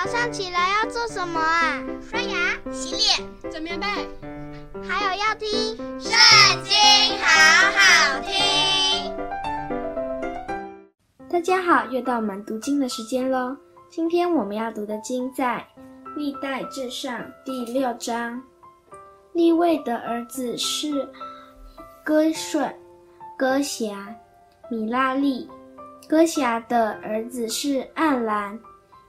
早上起来要做什么啊？刷牙、洗脸、整棉被，还有要听《圣经》，好好听。大家好，又到我们读经的时间喽。今天我们要读的经在《历代至上》第六章。立位的儿子是哥顺、哥辖、米拉利。哥辖的儿子是暗兰、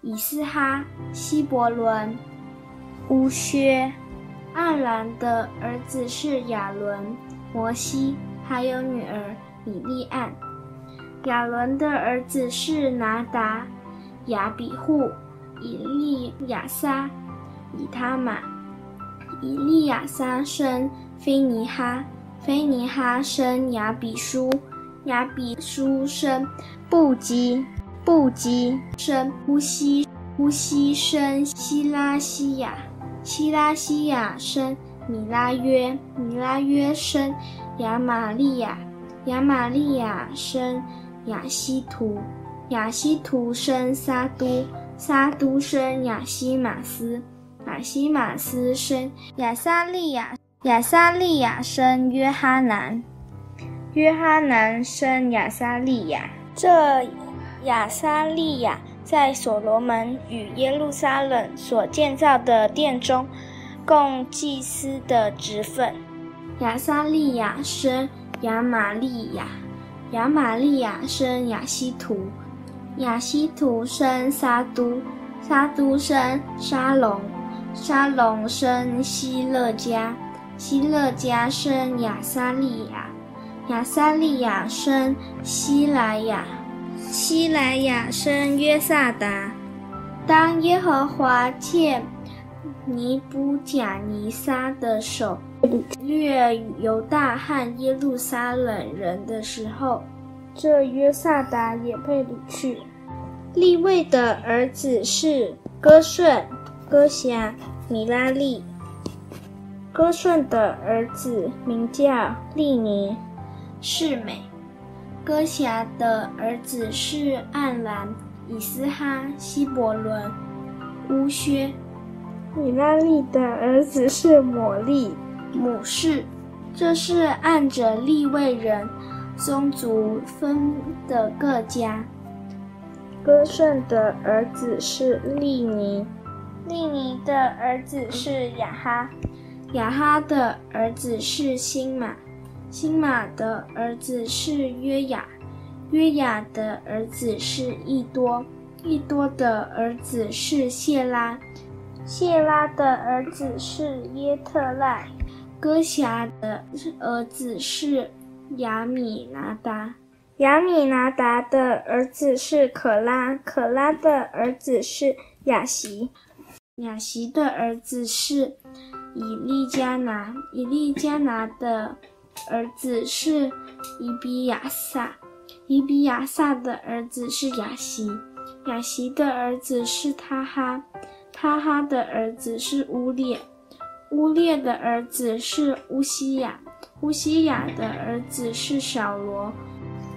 以斯哈、希伯伦、乌薛。暗兰的儿子是亚伦、摩西，还有女儿米利暗。亚伦的儿子是拿达、亚比户、以利亚撒、以他玛。以利亚撒生菲尼哈，菲尼哈生亚比书，亚比书生布基，布基生呼吸，呼吸生希拉西亚，希拉西亚生米拉约，米拉约生亚玛利亚，亚玛利亚生亚西图，亚西图生撒都，撒都生亚西玛斯。亚西玛斯生亚撒利雅，亚撒利亚生约哈南，约哈南生亚撒利亚。这亚撒利雅在所罗门与耶路撒冷所建造的殿中，供祭司的职分。亚撒利雅生亚玛利雅，亚玛利亚生亚希图，亚希图生撒都，撒都生沙龙。沙龙生希勒家，希勒家生亚撒利雅，亚撒利雅生希莱雅，希莱雅生约萨达。当耶和华借尼布甲尼撒的手掠犹大和耶路撒冷人的时候，这约萨达也被掳去。立位的儿子是哥顺。哥辖、米拉利。哥顺的儿子名叫利尼、示美。哥辖的儿子是暗兰、以斯哈、希伯伦、乌薛。米拉利的儿子是抹利、母氏。这是按着立位人宗族分的各家。哥顺的儿子是利尼。利尼的儿子是雅哈，雅哈的儿子是辛玛，辛玛的儿子是约雅，约雅的儿子是益多，益多的儿子是谢拉，谢拉的儿子是耶特赖，哥辖的儿子是亚米拿达，亚米拿达的儿子是可拉，可拉的儿子是雅席，雅席的儿子是以利加拿，以利加拿的儿子是伊比亚撒，伊比亚撒的儿子是雅西，雅西的儿子是他哈，他哈的儿子是乌列，乌列的儿子是乌西亚，乌西亚的儿子是扫罗，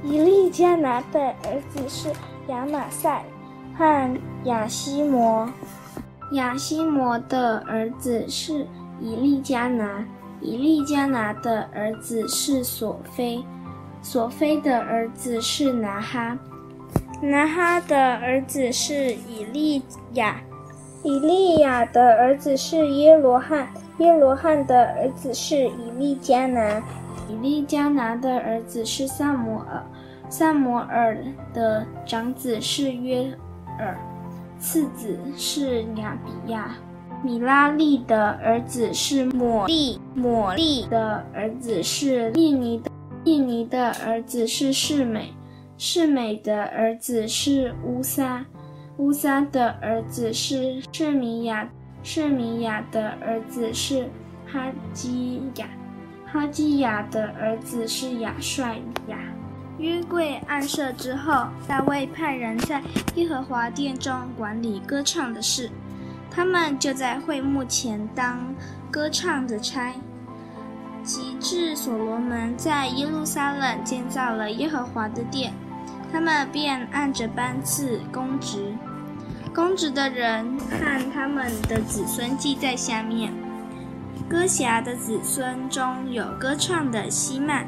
伊利加拿的儿子是亚玛赛和雅西摩。雅西摩的儿子是以利加拿，以利加拿的儿子是索菲，索菲的儿子是拿哈，拿哈的儿子是以利亚，以利亚的儿子是耶罗汉，耶罗汉的儿子是以利加拿，以利加拿的儿子是撒摩尔，撒摩尔的长子是约尔。次子是亚比亚，米拉利的儿子是抹利，抹利的儿子是利尼的，利尼的儿子是世美，世美的儿子是乌撒，乌撒的儿子是示米亚，示米亚的儿子是哈基亚，哈基亚的儿子是亚帅亚。约柜安设之后，大卫派人在耶和华殿中管理歌唱的事，他们就在会幕前当歌唱的差。及至所罗门在耶路撒冷建造了耶和华的殿，他们便按着班次供职。公职的人和他们的子孙记在下面。歌辖的子孙中有歌唱的希曼，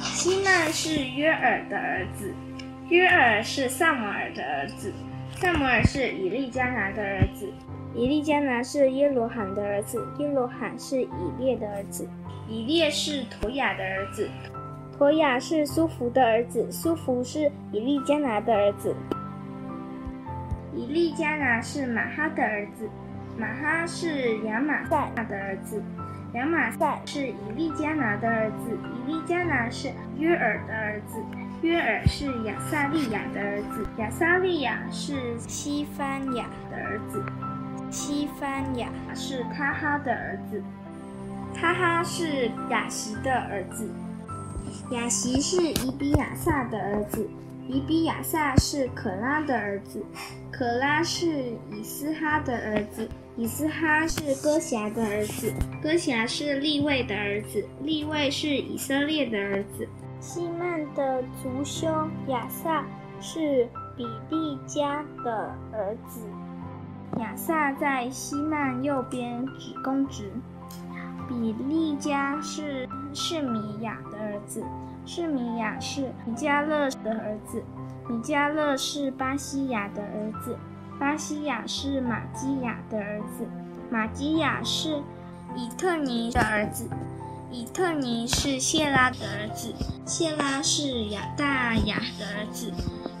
希曼是约珥的儿子，约珥是撒摩尔的儿子，撒摩尔是以利加拿的儿子，以利加拿是耶罗罕的儿子，耶罗罕是以列的儿子，以列是陀雅的儿子，陀雅是苏福的儿子，苏福是以利加拿的儿子，以利加拿是马哈的儿子。马哈是亚玛赛的儿子，亚玛赛是以利加拿的儿子，以利加拿是约尔的儿子，约尔是亚萨利亚的儿子，亚萨利亚是西番雅的儿子，西番雅。是他哈的儿子，他哈是雅西的儿子，雅西是伊比亚撒的儿子，伊比亚撒是可拉的儿子，可拉是以斯哈的儿子。以斯哈是歌侠的儿子，歌侠是利未的儿子，利未是以色列的儿子。西曼的族兄亚萨是比利家的儿子，亚萨在希曼右边指公职。比利家是是米亚的儿子，是米亚是米迦勒的儿子，米迦勒是巴西亚的儿子。巴西亚是玛基亚的儿子，玛基亚是以特尼的儿子，以特尼是谢拉的儿子，谢拉是亚大雅的儿子，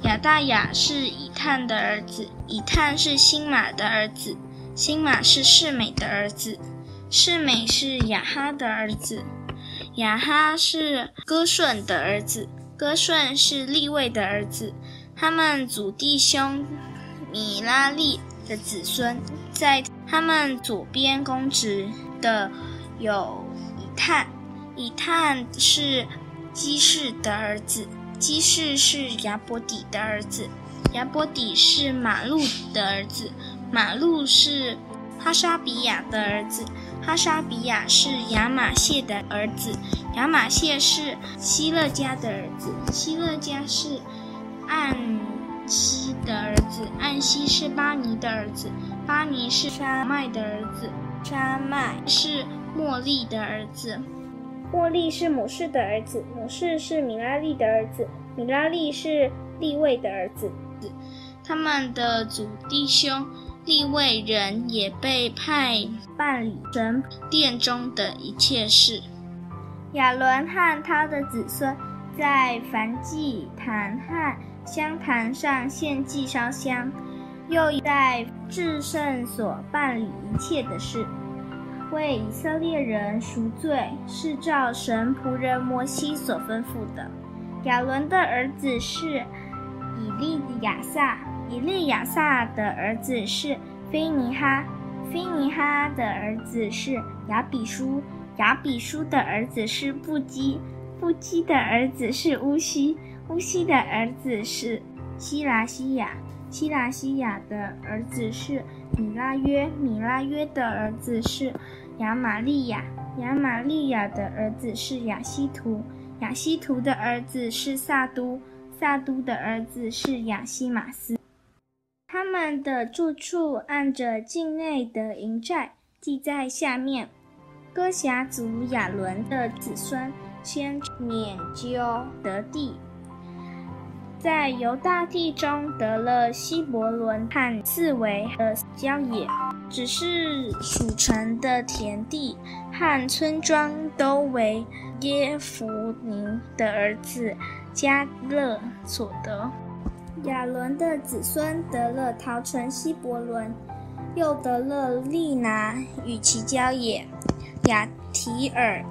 亚大雅是以探的儿子，以探是辛玛的儿子，辛玛是示美的儿子，示美是雅哈的儿子，雅哈是哥顺的儿子，哥顺是利位的儿子，他们祖弟兄。米拉利的子孙，在他们左边公职的有以探，以探是基士的儿子，基士是亚伯底的儿子，亚伯底是马路的儿子，马路是哈沙比亚的儿子，哈沙比亚是亚玛谢的儿子，亚玛谢是希勒家的儿子，希勒家是按。西的儿子暗西是巴尼的儿子，巴尼是沙麦的儿子，沙麦是莫利的儿子，莫利是母氏的儿子，母氏是米拉利的儿子，米拉利是利位的儿子。他们的祖弟兄利位人也被派办理神殿中的一切事。亚伦和他的子孙在燔祭坛和香坛上献祭烧香，又在至圣所办理一切的事，为以色列人赎罪，是照神仆人摩西所吩咐的。亚伦的儿子是以利亚撒，以利亚撒的儿子是菲尼哈，菲尼哈的儿子是亚比舒，亚比舒的儿子是布基，布基的儿子是乌西。乌西的儿子是希拉西亚，希拉西亚的儿子是米拉约，米拉约的儿子是亚玛利亚，亚玛利亚的儿子是亚西图，亚西图的儿子是萨都，萨都的儿子是亚西马斯。他们的住处按着境内的营寨记在下面。歌侠族亚伦的子孙先拈阄得地。在犹大地中得了希伯伦和四围的郊野，只是属城的田地和村庄都为耶孚尼的儿子加勒所得。亚伦的子孙得了桃城希伯伦，又得了利拿与其郊野，亚提尔、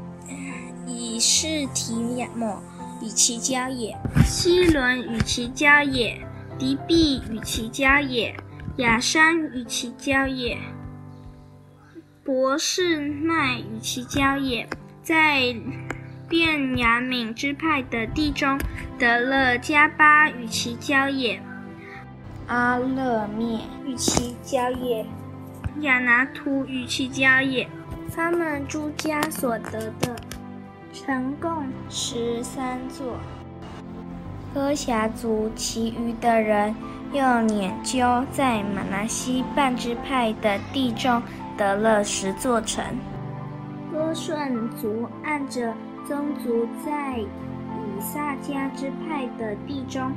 以实提抹。与其交也，西伦与其交也，迪闭与其交也，雅山与其交也，博士麦与其交也，在便雅敏支派的地中得了迦巴与其交也，阿勒灭与其交也，亚拿图与其交也，他们诸家所得的。城共十三座。哥辖族其余的人，又拈阄在马拿西半支派的地中得了十座城。哥顺族按着宗族在以萨迦支派的地中、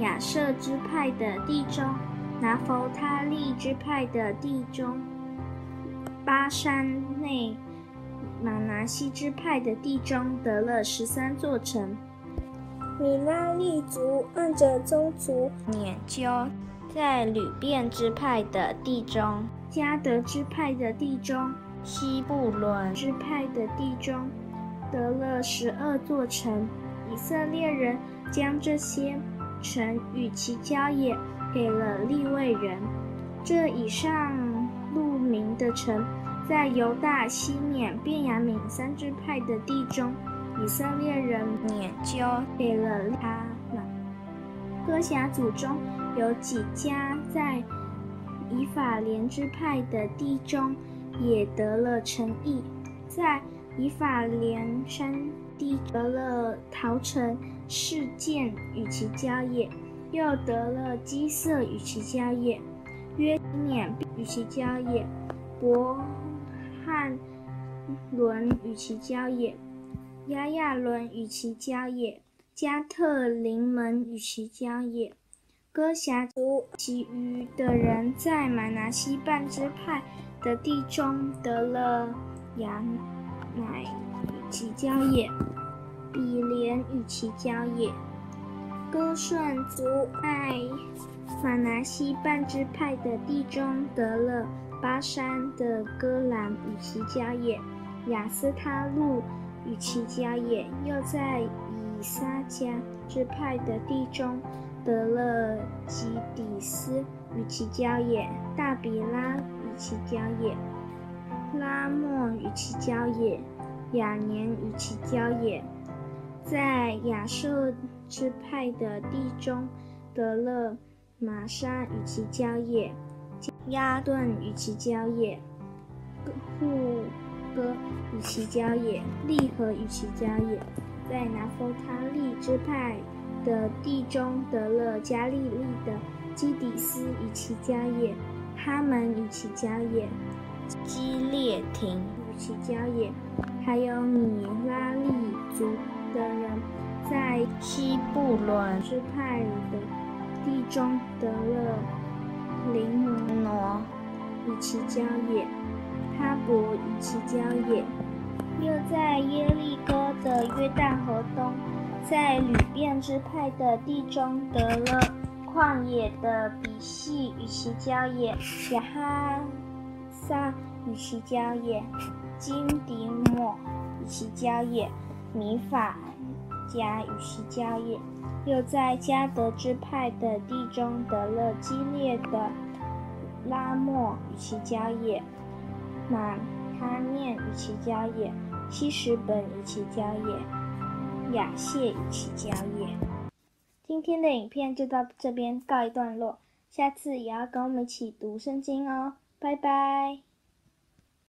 亚设支派的地中、拿佛他利支派的地中、巴山内玛拿西支派的地中得了十三座城。米拉利族按着宗族拈阄在吕遍支派的地中、迦得支派的地中、西布伦支派的地中得了十二座城。以色列人将这些城与其郊野给了利未人。这以上路名的城，在犹大、西缅、便雅悯三支派的地中。以色列人拈阄给了他们。歌辖族中有几家在以法莲支派的地中也得了城邑，在以法莲山地得了陶城、示剑与其郊野，又得了基色与其郊野，约缅与其郊野，伯汉伦与其郊野。亚亚伦与其郊野，加特林门与其郊野，歌辖族其余的人在马拿西半支派的地中得了亚乃与其郊野，比连与其郊野。歌顺族在马拿西半支派的地中得了巴珊的歌兰与其郊野，雅斯他路。与其郊野，又在以撒家支派的地中得了基底斯与其郊野，大比拉与其郊野，拉莫与其郊野，亚年与其郊野，在亚设支派的地中得了玛沙与其郊野，押顿与其交也，户。歌与其交也，利和与其交也，在拿佛他利支派的地中得了加利利的基底斯与其交也，哈门与其交也，基列廷与其交也，还有米拉利族的人在西布伦之派的地中得了琳挪与其郊野。哈伯与其郊野，又在耶利哥的约旦河东，在流便支派的地中得了旷野的比悉与其郊野，亚哈萨与其郊野，金迪莫与其郊野，米法迦与其郊野，又在迦得支派的地中得了激烈的拉莫与其郊野。马他念与其郊野，希实本与其郊野，亚谢与其郊野。今天的影片就到这边告一段落，下次也要跟我们一起读圣经哦，拜拜。